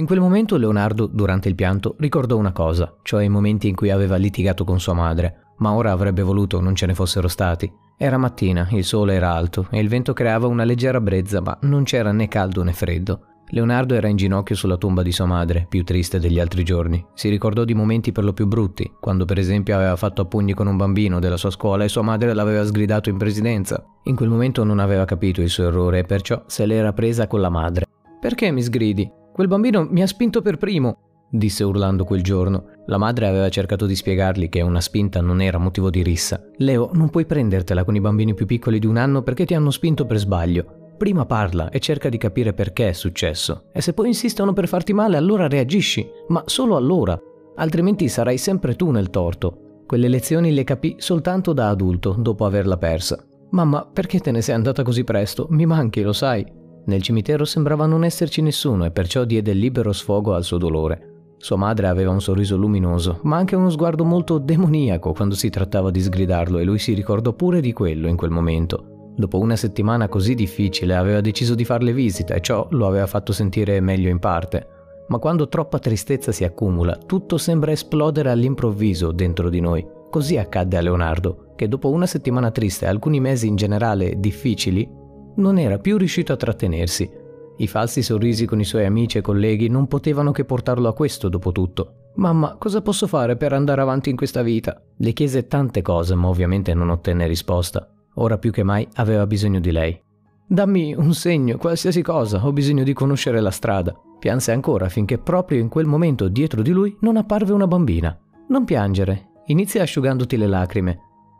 In quel momento Leonardo, durante il pianto, ricordò una cosa, cioè i momenti in cui aveva litigato con sua madre, ma ora avrebbe voluto non ce ne fossero stati. Era mattina, il sole era alto e il vento creava una leggera brezza, ma non c'era né caldo né freddo. Leonardo era in ginocchio sulla tomba di sua madre, più triste degli altri giorni. Si ricordò di momenti per lo più brutti, quando per esempio aveva fatto a pugni con un bambino della sua scuola e sua madre l'aveva sgridato in presidenza. In quel momento non aveva capito il suo errore e perciò se l'era presa con la madre. Perché mi sgridi? Quel bambino mi ha spinto per primo, disse urlando quel giorno. La madre aveva cercato di spiegargli che una spinta non era motivo di rissa. Leo, non puoi prendertela con i bambini più piccoli di un anno perché ti hanno spinto per sbaglio. Prima parla e cerca di capire perché è successo. E se poi insistono per farti male, allora reagisci, ma solo allora. Altrimenti sarai sempre tu nel torto. Quelle lezioni le capì soltanto da adulto, dopo averla persa. Mamma, perché te ne sei andata così presto? Mi manchi, lo sai. Nel cimitero sembrava non esserci nessuno e perciò diede libero sfogo al suo dolore. Sua madre aveva un sorriso luminoso, ma anche uno sguardo molto demoniaco quando si trattava di sgridarlo e lui si ricordò pure di quello in quel momento. Dopo una settimana così difficile aveva deciso di farle visita e ciò lo aveva fatto sentire meglio in parte. Ma quando troppa tristezza si accumula, tutto sembra esplodere all'improvviso dentro di noi. Così accadde a Leonardo, che dopo una settimana triste e alcuni mesi in generale difficili, non era più riuscito a trattenersi. I falsi sorrisi con i suoi amici e colleghi non potevano che portarlo a questo dopo tutto. Mamma, cosa posso fare per andare avanti in questa vita? Le chiese tante cose, ma ovviamente non ottenne risposta. Ora più che mai aveva bisogno di lei. Dammi un segno, qualsiasi cosa, ho bisogno di conoscere la strada. Pianse ancora finché proprio in quel momento dietro di lui non apparve una bambina. Non piangere, inizia asciugandoti le lacrime,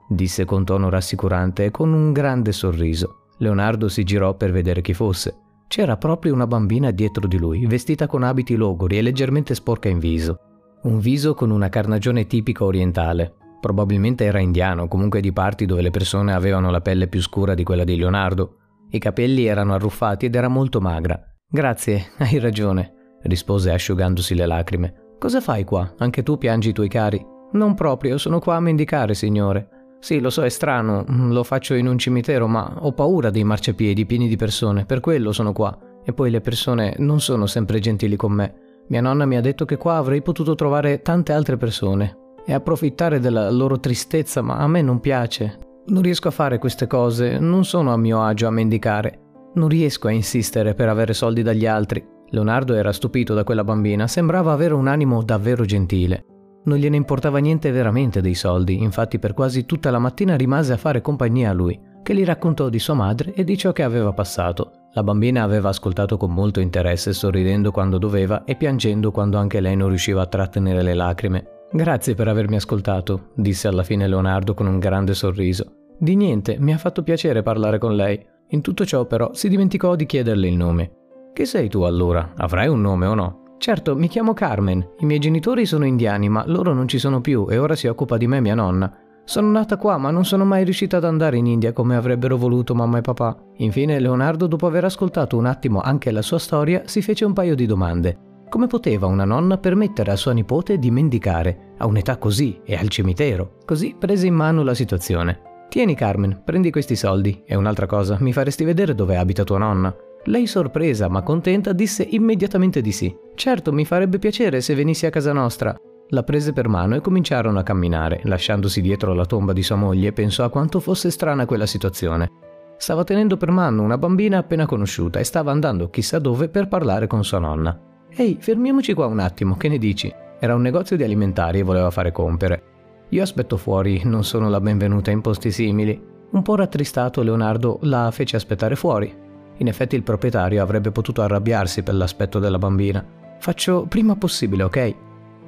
disse con tono rassicurante e con un grande sorriso. Leonardo si girò per vedere chi fosse. C'era proprio una bambina dietro di lui, vestita con abiti logori e leggermente sporca in viso. Un viso con una carnagione tipica orientale, Probabilmente era indiano, comunque di parti dove le persone avevano la pelle più scura di quella di Leonardo. I capelli erano arruffati ed era molto magra. Grazie, hai ragione, rispose asciugandosi le lacrime. Cosa fai qua? Anche tu piangi i tuoi cari? Non proprio, sono qua a mendicare, signore. Sì, lo so, è strano, lo faccio in un cimitero, ma ho paura dei marciapiedi pieni di persone, per quello sono qua. E poi le persone non sono sempre gentili con me. Mia nonna mi ha detto che qua avrei potuto trovare tante altre persone, e approfittare della loro tristezza, ma a me non piace. Non riesco a fare queste cose, non sono a mio agio a mendicare. Non riesco a insistere per avere soldi dagli altri. Leonardo era stupito da quella bambina, sembrava avere un animo davvero gentile. Non gliene importava niente veramente dei soldi, infatti per quasi tutta la mattina rimase a fare compagnia a lui, che gli raccontò di sua madre e di ciò che aveva passato. La bambina aveva ascoltato con molto interesse, sorridendo quando doveva e piangendo quando anche lei non riusciva a trattenere le lacrime. Grazie per avermi ascoltato, disse alla fine Leonardo con un grande sorriso. Di niente, mi ha fatto piacere parlare con lei. In tutto ciò però si dimenticò di chiederle il nome. Che sei tu allora? Avrai un nome o no? Certo, mi chiamo Carmen. I miei genitori sono indiani, ma loro non ci sono più e ora si occupa di me mia nonna. Sono nata qua, ma non sono mai riuscita ad andare in India come avrebbero voluto mamma e papà. Infine, Leonardo, dopo aver ascoltato un attimo anche la sua storia, si fece un paio di domande. Come poteva una nonna permettere a sua nipote di mendicare a un'età così e al cimitero? Così prese in mano la situazione. Tieni Carmen, prendi questi soldi e un'altra cosa, mi faresti vedere dove abita tua nonna? Lei sorpresa ma contenta disse immediatamente di sì. Certo, mi farebbe piacere se venissi a casa nostra. La prese per mano e cominciarono a camminare. Lasciandosi dietro la tomba di sua moglie, pensò a quanto fosse strana quella situazione. Stava tenendo per mano una bambina appena conosciuta e stava andando chissà dove per parlare con sua nonna. Ehi, fermiamoci qua un attimo, che ne dici? Era un negozio di alimentari e voleva fare compere. Io aspetto fuori, non sono la benvenuta in posti simili. Un po' rattristato, Leonardo la fece aspettare fuori. In effetti il proprietario avrebbe potuto arrabbiarsi per l'aspetto della bambina. Faccio prima possibile, ok?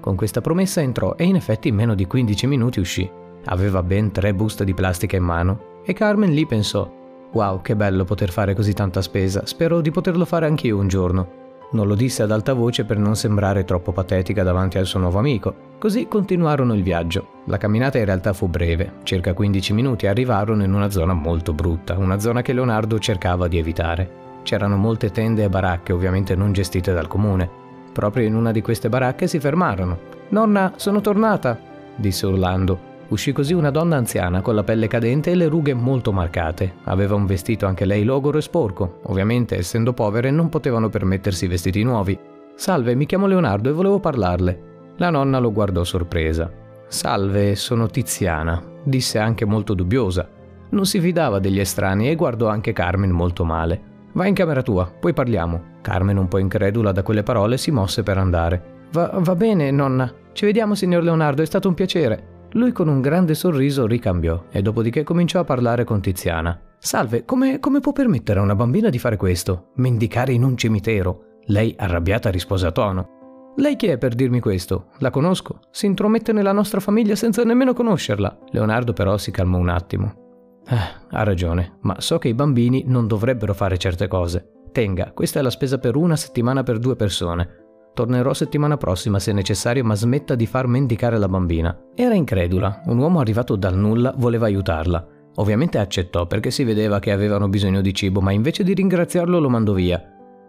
Con questa promessa entrò e in effetti in meno di 15 minuti uscì. Aveva ben tre buste di plastica in mano e Carmen lì pensò: Wow, che bello poter fare così tanta spesa, spero di poterlo fare anch'io un giorno. Non lo disse ad alta voce per non sembrare troppo patetica davanti al suo nuovo amico. Così continuarono il viaggio. La camminata in realtà fu breve, circa 15 minuti e arrivarono in una zona molto brutta, una zona che Leonardo cercava di evitare. C'erano molte tende e baracche, ovviamente non gestite dal comune. Proprio in una di queste baracche si fermarono. Nonna, sono tornata, disse urlando. Uscì così una donna anziana con la pelle cadente e le rughe molto marcate. Aveva un vestito anche lei logoro e sporco. Ovviamente, essendo povere, non potevano permettersi vestiti nuovi. Salve, mi chiamo Leonardo e volevo parlarle. La nonna lo guardò sorpresa. Salve, sono Tiziana, disse anche molto dubbiosa. Non si fidava degli estranei e guardò anche Carmen molto male. Vai in camera tua, poi parliamo. Carmen, un po' incredula da quelle parole, si mosse per andare. Va, va bene, nonna. Ci vediamo, signor Leonardo, è stato un piacere. Lui con un grande sorriso ricambiò e dopodiché cominciò a parlare con Tiziana. Salve, come, come può permettere a una bambina di fare questo? Mendicare in un cimitero? Lei, arrabbiata, rispose a tono. Lei chi è per dirmi questo? La conosco. Si intromette nella nostra famiglia senza nemmeno conoscerla. Leonardo però si calmò un attimo. Eh, ha ragione, ma so che i bambini non dovrebbero fare certe cose. Tenga, questa è la spesa per una settimana per due persone. Tornerò settimana prossima se necessario, ma smetta di far mendicare la bambina. Era incredula. Un uomo arrivato dal nulla voleva aiutarla. Ovviamente accettò perché si vedeva che avevano bisogno di cibo, ma invece di ringraziarlo lo mandò via.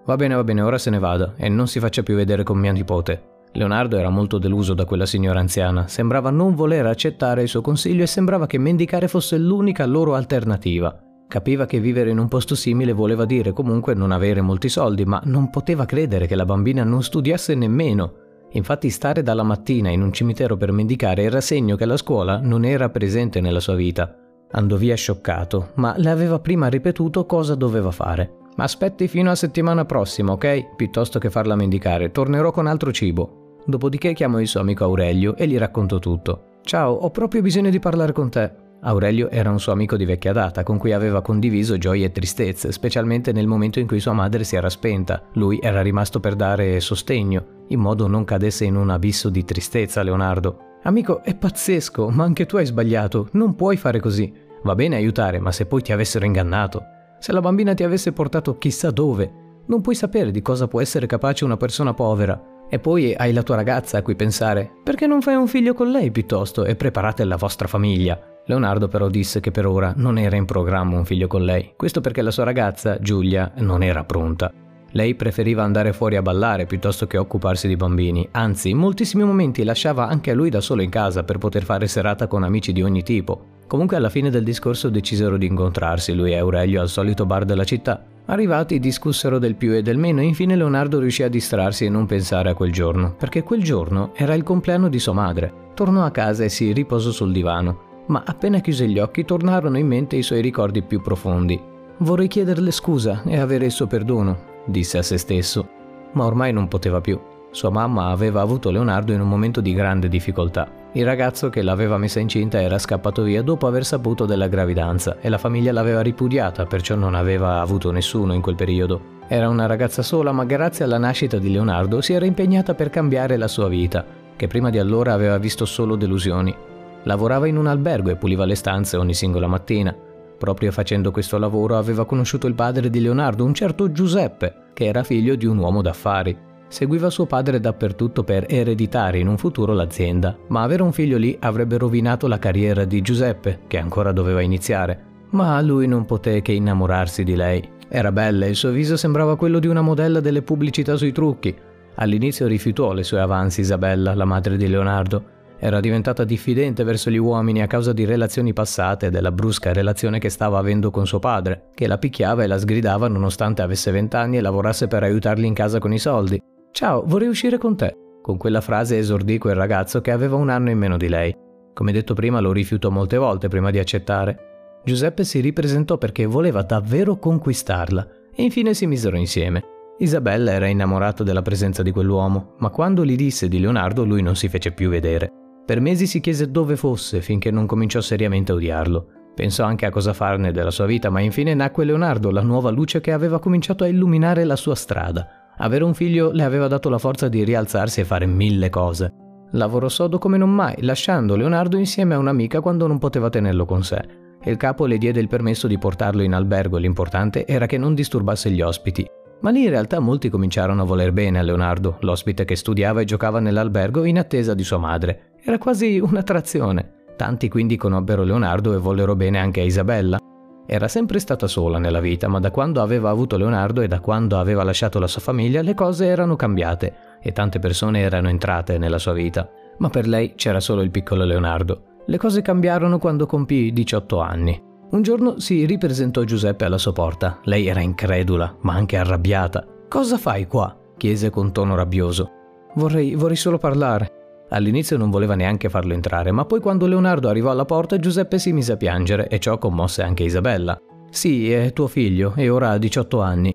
Va bene, va bene, ora se ne vada e non si faccia più vedere con mia nipote. Leonardo era molto deluso da quella signora anziana, sembrava non voler accettare il suo consiglio e sembrava che mendicare fosse l'unica loro alternativa. Capiva che vivere in un posto simile voleva dire comunque non avere molti soldi, ma non poteva credere che la bambina non studiasse nemmeno. Infatti stare dalla mattina in un cimitero per mendicare era segno che la scuola non era presente nella sua vita. Andò via scioccato, ma le aveva prima ripetuto cosa doveva fare. Aspetti fino a settimana prossima, ok? Piuttosto che farla mendicare, tornerò con altro cibo. Dopodiché chiamò il suo amico Aurelio e gli raccontò tutto. Ciao, ho proprio bisogno di parlare con te. Aurelio era un suo amico di vecchia data con cui aveva condiviso gioie e tristezze, specialmente nel momento in cui sua madre si era spenta. Lui era rimasto per dare sostegno, in modo non cadesse in un abisso di tristezza Leonardo. Amico, è pazzesco, ma anche tu hai sbagliato, non puoi fare così. Va bene aiutare, ma se poi ti avessero ingannato, se la bambina ti avesse portato chissà dove, non puoi sapere di cosa può essere capace una persona povera. E poi hai la tua ragazza a cui pensare. Perché non fai un figlio con lei piuttosto e preparate la vostra famiglia? Leonardo però disse che per ora non era in programma un figlio con lei, questo perché la sua ragazza, Giulia, non era pronta. Lei preferiva andare fuori a ballare piuttosto che occuparsi di bambini, anzi in moltissimi momenti lasciava anche a lui da solo in casa per poter fare serata con amici di ogni tipo. Comunque alla fine del discorso decisero di incontrarsi lui e Aurelio al solito bar della città. Arrivati discussero del più e del meno e infine Leonardo riuscì a distrarsi e non pensare a quel giorno, perché quel giorno era il compleanno di sua madre. Tornò a casa e si riposò sul divano ma appena chiuse gli occhi tornarono in mente i suoi ricordi più profondi. Vorrei chiederle scusa e avere il suo perdono, disse a se stesso, ma ormai non poteva più. Sua mamma aveva avuto Leonardo in un momento di grande difficoltà. Il ragazzo che l'aveva messa incinta era scappato via dopo aver saputo della gravidanza e la famiglia l'aveva ripudiata, perciò non aveva avuto nessuno in quel periodo. Era una ragazza sola, ma grazie alla nascita di Leonardo si era impegnata per cambiare la sua vita, che prima di allora aveva visto solo delusioni. Lavorava in un albergo e puliva le stanze ogni singola mattina. Proprio facendo questo lavoro aveva conosciuto il padre di Leonardo, un certo Giuseppe, che era figlio di un uomo d'affari. Seguiva suo padre dappertutto per ereditare in un futuro l'azienda, ma avere un figlio lì avrebbe rovinato la carriera di Giuseppe, che ancora doveva iniziare. Ma lui non poté che innamorarsi di lei. Era bella e il suo viso sembrava quello di una modella delle pubblicità sui trucchi. All'inizio rifiutò le sue avanzi Isabella, la madre di Leonardo, era diventata diffidente verso gli uomini a causa di relazioni passate e della brusca relazione che stava avendo con suo padre, che la picchiava e la sgridava nonostante avesse vent'anni e lavorasse per aiutarli in casa con i soldi. Ciao, vorrei uscire con te. Con quella frase esordì quel ragazzo che aveva un anno in meno di lei. Come detto prima, lo rifiutò molte volte prima di accettare. Giuseppe si ripresentò perché voleva davvero conquistarla e infine si misero insieme. Isabella era innamorata della presenza di quell'uomo, ma quando gli disse di Leonardo lui non si fece più vedere. Per mesi si chiese dove fosse finché non cominciò seriamente a odiarlo. Pensò anche a cosa farne della sua vita, ma infine nacque Leonardo, la nuova luce che aveva cominciato a illuminare la sua strada. Avere un figlio le aveva dato la forza di rialzarsi e fare mille cose. Lavorò sodo come non mai, lasciando Leonardo insieme a un'amica quando non poteva tenerlo con sé. Il capo le diede il permesso di portarlo in albergo, l'importante era che non disturbasse gli ospiti. Ma lì in realtà molti cominciarono a voler bene a Leonardo, l'ospite che studiava e giocava nell'albergo in attesa di sua madre. Era quasi un'attrazione. Tanti quindi conobbero Leonardo e vollero bene anche a Isabella. Era sempre stata sola nella vita, ma da quando aveva avuto Leonardo e da quando aveva lasciato la sua famiglia le cose erano cambiate e tante persone erano entrate nella sua vita. Ma per lei c'era solo il piccolo Leonardo. Le cose cambiarono quando compì 18 anni. Un giorno si ripresentò Giuseppe alla sua porta. Lei era incredula, ma anche arrabbiata. Cosa fai qua? chiese con tono rabbioso. Vorrei, vorrei solo parlare. All'inizio non voleva neanche farlo entrare, ma poi quando Leonardo arrivò alla porta Giuseppe si mise a piangere e ciò commosse anche Isabella. Sì, è tuo figlio e ora ha 18 anni.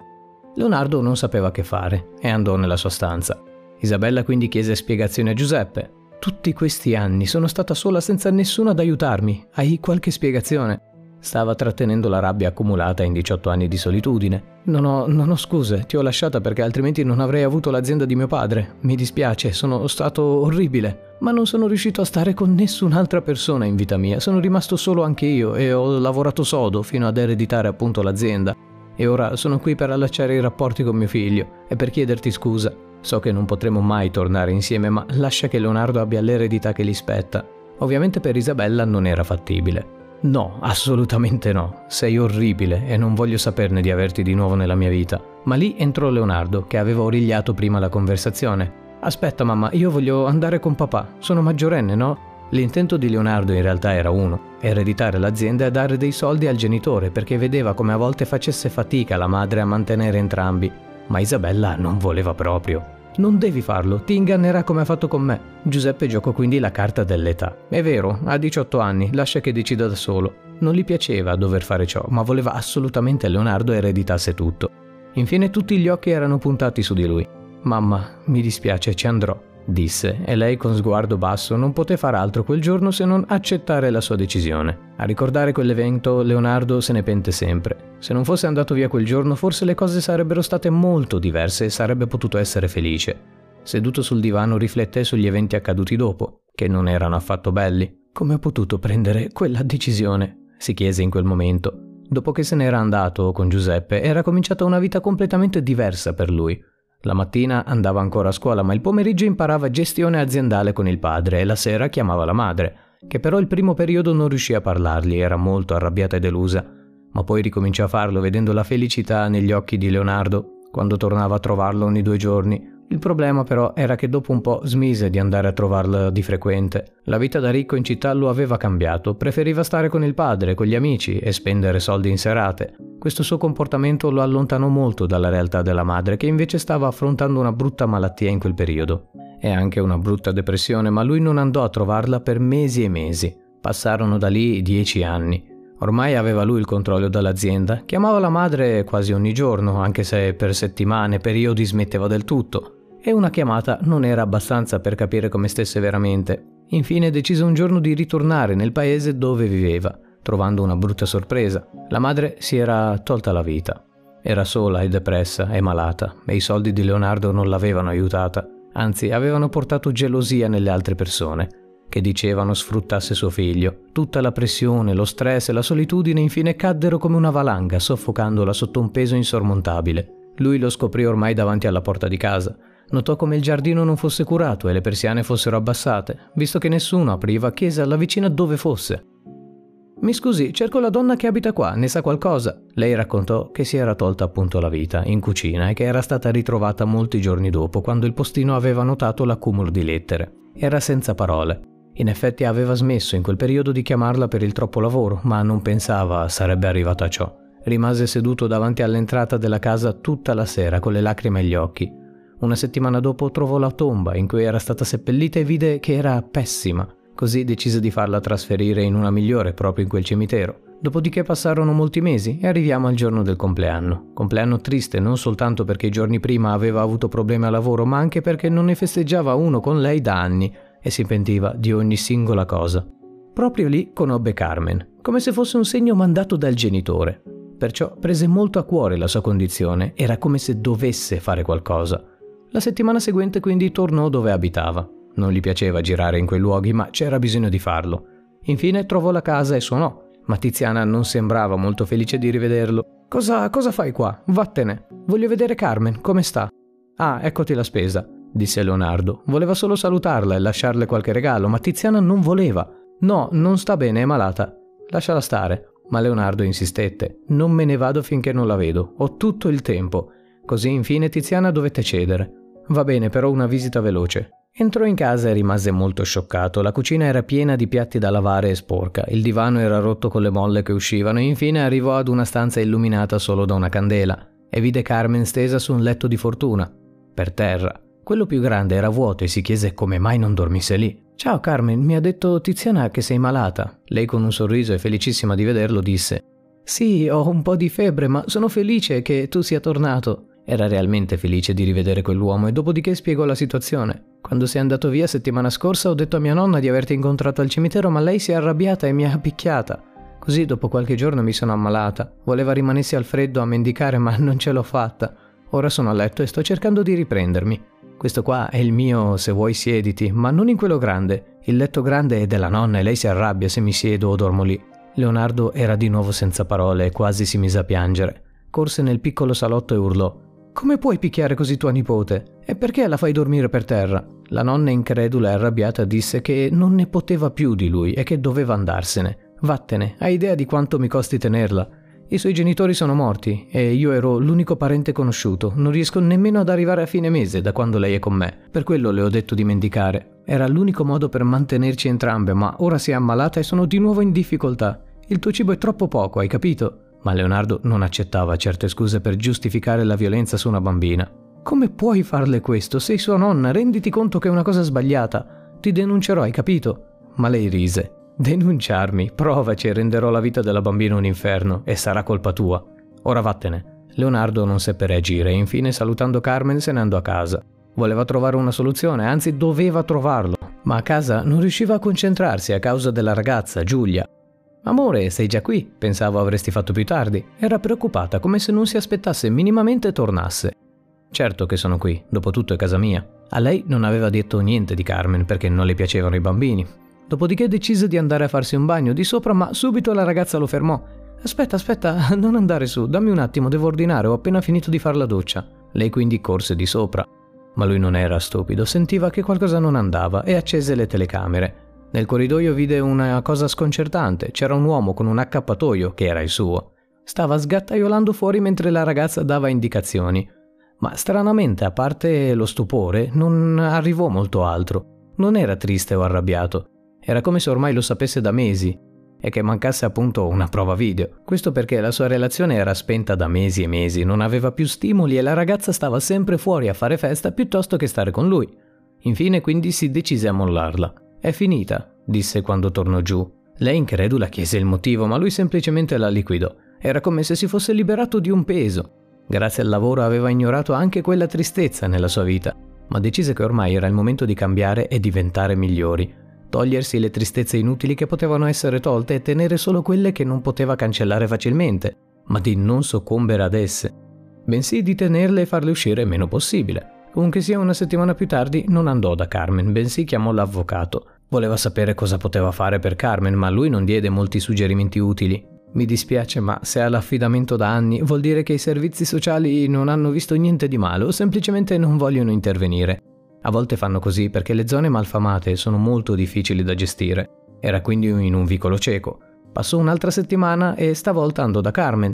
Leonardo non sapeva che fare e andò nella sua stanza. Isabella quindi chiese spiegazioni a Giuseppe. Tutti questi anni sono stata sola senza nessuno ad aiutarmi. Hai qualche spiegazione? Stava trattenendo la rabbia accumulata in 18 anni di solitudine. Non ho, non ho scuse, ti ho lasciata perché altrimenti non avrei avuto l'azienda di mio padre. Mi dispiace, sono stato orribile. Ma non sono riuscito a stare con nessun'altra persona in vita mia. Sono rimasto solo anche io e ho lavorato sodo fino ad ereditare appunto l'azienda. E ora sono qui per allacciare i rapporti con mio figlio e per chiederti scusa. So che non potremo mai tornare insieme, ma lascia che Leonardo abbia l'eredità che gli spetta. Ovviamente per Isabella non era fattibile. No, assolutamente no. Sei orribile e non voglio saperne di averti di nuovo nella mia vita. Ma lì entrò Leonardo, che aveva origliato prima la conversazione. Aspetta mamma, io voglio andare con papà. Sono maggiorenne, no? L'intento di Leonardo in realtà era uno, ereditare l'azienda e dare dei soldi al genitore perché vedeva come a volte facesse fatica la madre a mantenere entrambi. Ma Isabella non voleva proprio. Non devi farlo, ti ingannerà come ha fatto con me. Giuseppe giocò quindi la carta dell'età. È vero, ha 18 anni, lascia che decida da solo. Non gli piaceva dover fare ciò, ma voleva assolutamente Leonardo ereditasse tutto. Infine tutti gli occhi erano puntati su di lui. Mamma, mi dispiace, ci andrò disse, e lei con sguardo basso non poté far altro quel giorno se non accettare la sua decisione. A ricordare quell'evento Leonardo se ne pente sempre. Se non fosse andato via quel giorno forse le cose sarebbero state molto diverse e sarebbe potuto essere felice. Seduto sul divano rifletté sugli eventi accaduti dopo, che non erano affatto belli. Come ho potuto prendere quella decisione? si chiese in quel momento. Dopo che se n'era andato con Giuseppe, era cominciata una vita completamente diversa per lui. La mattina andava ancora a scuola, ma il pomeriggio imparava gestione aziendale con il padre e la sera chiamava la madre, che però il primo periodo non riuscì a parlargli, era molto arrabbiata e delusa, ma poi ricominciò a farlo vedendo la felicità negli occhi di Leonardo quando tornava a trovarlo ogni due giorni il problema però era che dopo un po' smise di andare a trovarla di frequente. La vita da ricco in città lo aveva cambiato, preferiva stare con il padre, con gli amici e spendere soldi in serate. Questo suo comportamento lo allontanò molto dalla realtà della madre che invece stava affrontando una brutta malattia in quel periodo. E anche una brutta depressione, ma lui non andò a trovarla per mesi e mesi. Passarono da lì dieci anni. Ormai aveva lui il controllo dell'azienda, chiamava la madre quasi ogni giorno, anche se per settimane, periodi smetteva del tutto e una chiamata non era abbastanza per capire come stesse veramente. Infine decise un giorno di ritornare nel paese dove viveva, trovando una brutta sorpresa. La madre si era tolta la vita. Era sola e depressa e malata e i soldi di Leonardo non l'avevano aiutata, anzi avevano portato gelosia nelle altre persone, che dicevano sfruttasse suo figlio. Tutta la pressione, lo stress e la solitudine infine caddero come una valanga, soffocandola sotto un peso insormontabile. Lui lo scoprì ormai davanti alla porta di casa Notò come il giardino non fosse curato e le persiane fossero abbassate. Visto che nessuno apriva, chiese alla vicina dove fosse. Mi scusi, cerco la donna che abita qua, ne sa qualcosa? Lei raccontò che si era tolta appunto la vita in cucina e che era stata ritrovata molti giorni dopo, quando il postino aveva notato l'accumulo di lettere. Era senza parole. In effetti aveva smesso in quel periodo di chiamarla per il troppo lavoro, ma non pensava sarebbe arrivato a ciò. Rimase seduto davanti all'entrata della casa tutta la sera con le lacrime agli occhi. Una settimana dopo trovò la tomba in cui era stata seppellita e vide che era pessima, così decise di farla trasferire in una migliore proprio in quel cimitero. Dopodiché passarono molti mesi e arriviamo al giorno del compleanno. Compleanno triste non soltanto perché i giorni prima aveva avuto problemi al lavoro, ma anche perché non ne festeggiava uno con lei da anni e si pentiva di ogni singola cosa. Proprio lì conobbe Carmen, come se fosse un segno mandato dal genitore. Perciò prese molto a cuore la sua condizione, era come se dovesse fare qualcosa. La settimana seguente quindi tornò dove abitava. Non gli piaceva girare in quei luoghi, ma c'era bisogno di farlo. Infine trovò la casa e suonò, ma Tiziana non sembrava molto felice di rivederlo. Cosa, cosa fai qua? Vattene. Voglio vedere Carmen, come sta? Ah, eccoti la spesa, disse Leonardo. Voleva solo salutarla e lasciarle qualche regalo, ma Tiziana non voleva. No, non sta bene, è malata. Lasciala stare. Ma Leonardo insistette. Non me ne vado finché non la vedo. Ho tutto il tempo. Così infine Tiziana dovette cedere. Va bene, però una visita veloce. Entrò in casa e rimase molto scioccato. La cucina era piena di piatti da lavare e sporca, il divano era rotto con le molle che uscivano infine arrivò ad una stanza illuminata solo da una candela e vide Carmen stesa su un letto di fortuna. per terra. Quello più grande era vuoto e si chiese come mai non dormisse lì. Ciao Carmen, mi ha detto Tiziana che sei malata. Lei con un sorriso e felicissima di vederlo disse Sì, ho un po' di febbre, ma sono felice che tu sia tornato. Era realmente felice di rivedere quell'uomo e dopodiché spiegò la situazione. Quando sei andato via settimana scorsa ho detto a mia nonna di averti incontrato al cimitero, ma lei si è arrabbiata e mi ha picchiata. Così dopo qualche giorno mi sono ammalata. Voleva rimanessi al freddo a mendicare, ma non ce l'ho fatta. Ora sono a letto e sto cercando di riprendermi. Questo qua è il mio se vuoi siediti, ma non in quello grande. Il letto grande è della nonna e lei si arrabbia se mi siedo o dormo lì. Leonardo era di nuovo senza parole e quasi si mise a piangere. Corse nel piccolo salotto e urlò. Come puoi picchiare così tua nipote? E perché la fai dormire per terra? La nonna incredula e arrabbiata disse che non ne poteva più di lui e che doveva andarsene. Vattene, hai idea di quanto mi costi tenerla? I suoi genitori sono morti e io ero l'unico parente conosciuto. Non riesco nemmeno ad arrivare a fine mese da quando lei è con me. Per quello le ho detto di mendicare. Era l'unico modo per mantenerci entrambe, ma ora si è ammalata e sono di nuovo in difficoltà. Il tuo cibo è troppo poco, hai capito? Ma Leonardo non accettava certe scuse per giustificare la violenza su una bambina. Come puoi farle questo? Sei sua nonna, renditi conto che è una cosa sbagliata. Ti denuncerò, hai capito? Ma lei rise. Denunciarmi, provaci e renderò la vita della bambina un inferno e sarà colpa tua. Ora vattene. Leonardo non seppe reagire e infine salutando Carmen se ne andò a casa. Voleva trovare una soluzione, anzi doveva trovarlo, ma a casa non riusciva a concentrarsi a causa della ragazza, Giulia. Amore, sei già qui? Pensavo avresti fatto più tardi. Era preoccupata, come se non si aspettasse minimamente tornasse. Certo che sono qui, dopo tutto è casa mia. A lei non aveva detto niente di Carmen perché non le piacevano i bambini, Dopodiché decise di andare a farsi un bagno di sopra, ma subito la ragazza lo fermò. Aspetta, aspetta, non andare su, dammi un attimo, devo ordinare, ho appena finito di fare la doccia. Lei quindi corse di sopra. Ma lui non era stupido, sentiva che qualcosa non andava e accese le telecamere. Nel corridoio vide una cosa sconcertante, c'era un uomo con un accappatoio, che era il suo. Stava sgattaiolando fuori mentre la ragazza dava indicazioni. Ma stranamente, a parte lo stupore, non arrivò molto altro. Non era triste o arrabbiato. Era come se ormai lo sapesse da mesi e che mancasse appunto una prova video. Questo perché la sua relazione era spenta da mesi e mesi, non aveva più stimoli e la ragazza stava sempre fuori a fare festa piuttosto che stare con lui. Infine quindi si decise a mollarla. È finita, disse quando tornò giù. Lei incredula chiese il motivo, ma lui semplicemente la liquidò. Era come se si fosse liberato di un peso. Grazie al lavoro aveva ignorato anche quella tristezza nella sua vita, ma decise che ormai era il momento di cambiare e diventare migliori togliersi le tristezze inutili che potevano essere tolte e tenere solo quelle che non poteva cancellare facilmente, ma di non soccombere ad esse, bensì di tenerle e farle uscire il meno possibile. Comunque sia una settimana più tardi non andò da Carmen, bensì chiamò l'avvocato. Voleva sapere cosa poteva fare per Carmen, ma lui non diede molti suggerimenti utili. Mi dispiace, ma se ha l'affidamento da anni, vuol dire che i servizi sociali non hanno visto niente di male o semplicemente non vogliono intervenire. A volte fanno così perché le zone malfamate sono molto difficili da gestire. Era quindi in un vicolo cieco. Passò un'altra settimana e stavolta andò da Carmen.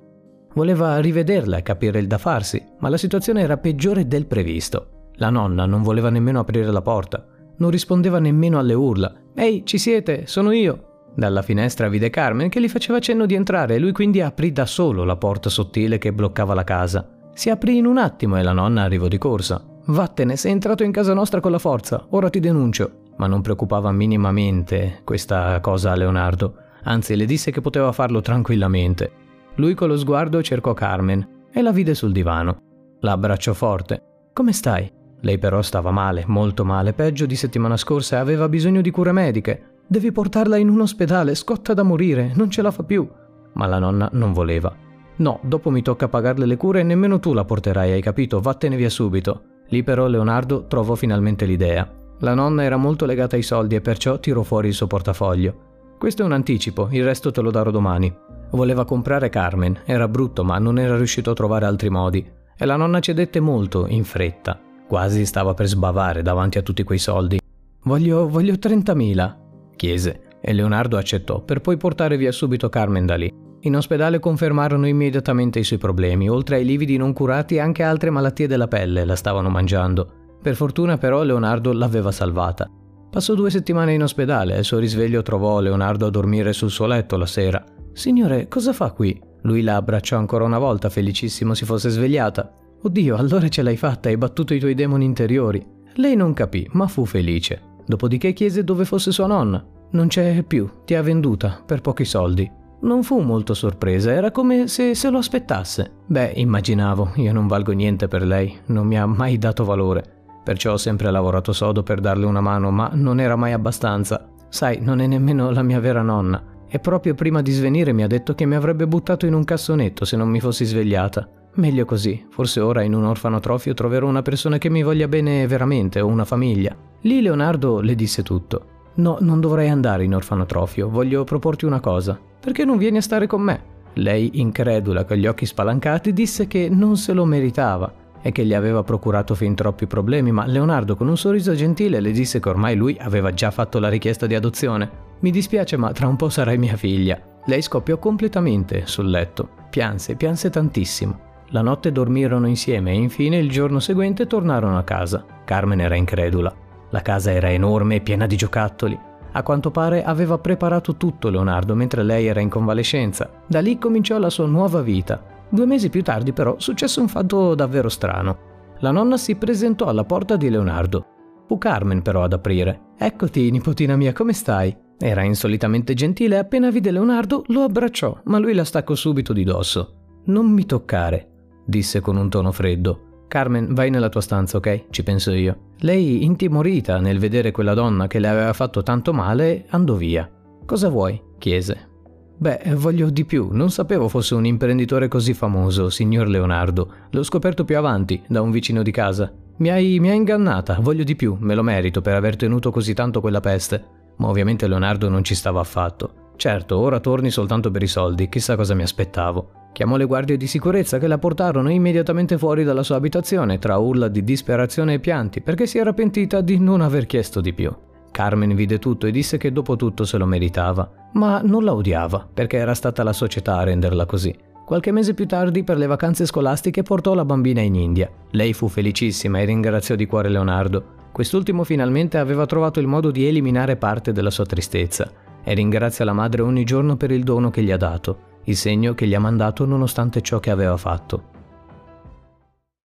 Voleva rivederla e capire il da farsi, ma la situazione era peggiore del previsto. La nonna non voleva nemmeno aprire la porta, non rispondeva nemmeno alle urla. Ehi, ci siete? Sono io! Dalla finestra vide Carmen che gli faceva cenno di entrare e lui quindi aprì da solo la porta sottile che bloccava la casa. Si aprì in un attimo e la nonna arrivò di corsa. Vattene, sei entrato in casa nostra con la forza, ora ti denuncio. Ma non preoccupava minimamente questa cosa a Leonardo, anzi le disse che poteva farlo tranquillamente. Lui con lo sguardo cercò Carmen e la vide sul divano. La abbracciò forte. Come stai? Lei però stava male, molto male, peggio di settimana scorsa e aveva bisogno di cure mediche. Devi portarla in un ospedale, scotta da morire, non ce la fa più. Ma la nonna non voleva. No, dopo mi tocca pagarle le cure e nemmeno tu la porterai, hai capito? Vattene via subito. Lì però Leonardo trovò finalmente l'idea. La nonna era molto legata ai soldi e perciò tirò fuori il suo portafoglio. Questo è un anticipo, il resto te lo darò domani. Voleva comprare Carmen, era brutto ma non era riuscito a trovare altri modi. E la nonna cedette molto, in fretta. Quasi stava per sbavare davanti a tutti quei soldi. Voglio, voglio 30.000, chiese, e Leonardo accettò per poi portare via subito Carmen da lì. In ospedale confermarono immediatamente i suoi problemi, oltre ai lividi non curati anche altre malattie della pelle la stavano mangiando. Per fortuna però Leonardo l'aveva salvata. Passò due settimane in ospedale e al suo risveglio trovò Leonardo a dormire sul suo letto la sera. Signore, cosa fa qui? Lui la abbracciò ancora una volta, felicissimo si fosse svegliata. Oddio, allora ce l'hai fatta, hai battuto i tuoi demoni interiori. Lei non capì, ma fu felice. Dopodiché chiese dove fosse sua nonna. Non c'è più, ti ha venduta per pochi soldi. Non fu molto sorpresa, era come se se lo aspettasse. Beh, immaginavo, io non valgo niente per lei, non mi ha mai dato valore. Perciò ho sempre lavorato sodo per darle una mano, ma non era mai abbastanza. Sai, non è nemmeno la mia vera nonna. E proprio prima di svenire mi ha detto che mi avrebbe buttato in un cassonetto se non mi fossi svegliata. Meglio così, forse ora in un orfanotrofio troverò una persona che mi voglia bene veramente o una famiglia. Lì Leonardo le disse tutto. No, non dovrei andare in orfanotrofio, voglio proporti una cosa. Perché non vieni a stare con me? Lei, incredula, con gli occhi spalancati, disse che non se lo meritava e che gli aveva procurato fin troppi problemi, ma Leonardo con un sorriso gentile le disse che ormai lui aveva già fatto la richiesta di adozione. Mi dispiace, ma tra un po' sarai mia figlia. Lei scoppiò completamente sul letto. Pianse, pianse tantissimo. La notte dormirono insieme e infine il giorno seguente tornarono a casa. Carmen era incredula. La casa era enorme e piena di giocattoli. A quanto pare aveva preparato tutto Leonardo mentre lei era in convalescenza. Da lì cominciò la sua nuova vita. Due mesi più tardi però successe un fatto davvero strano. La nonna si presentò alla porta di Leonardo. Fu Carmen però ad aprire. Eccoti, nipotina mia, come stai? Era insolitamente gentile e appena vide Leonardo lo abbracciò, ma lui la staccò subito di dosso. Non mi toccare, disse con un tono freddo. Carmen, vai nella tua stanza, ok? Ci penso io. Lei, intimorita nel vedere quella donna che le aveva fatto tanto male, andò via. Cosa vuoi? chiese. Beh, voglio di più. Non sapevo fosse un imprenditore così famoso, signor Leonardo. L'ho scoperto più avanti, da un vicino di casa. Mi hai, mi hai ingannata, voglio di più, me lo merito per aver tenuto così tanto quella peste. Ma ovviamente Leonardo non ci stava affatto. Certo, ora torni soltanto per i soldi, chissà cosa mi aspettavo. Chiamò le guardie di sicurezza che la portarono immediatamente fuori dalla sua abitazione tra urla di disperazione e pianti perché si era pentita di non aver chiesto di più. Carmen vide tutto e disse che dopo tutto se lo meritava, ma non la odiava perché era stata la società a renderla così. Qualche mese più tardi, per le vacanze scolastiche, portò la bambina in India. Lei fu felicissima e ringraziò di cuore Leonardo. Quest'ultimo finalmente aveva trovato il modo di eliminare parte della sua tristezza e ringrazia la madre ogni giorno per il dono che gli ha dato il segno che gli ha mandato nonostante ciò che aveva fatto.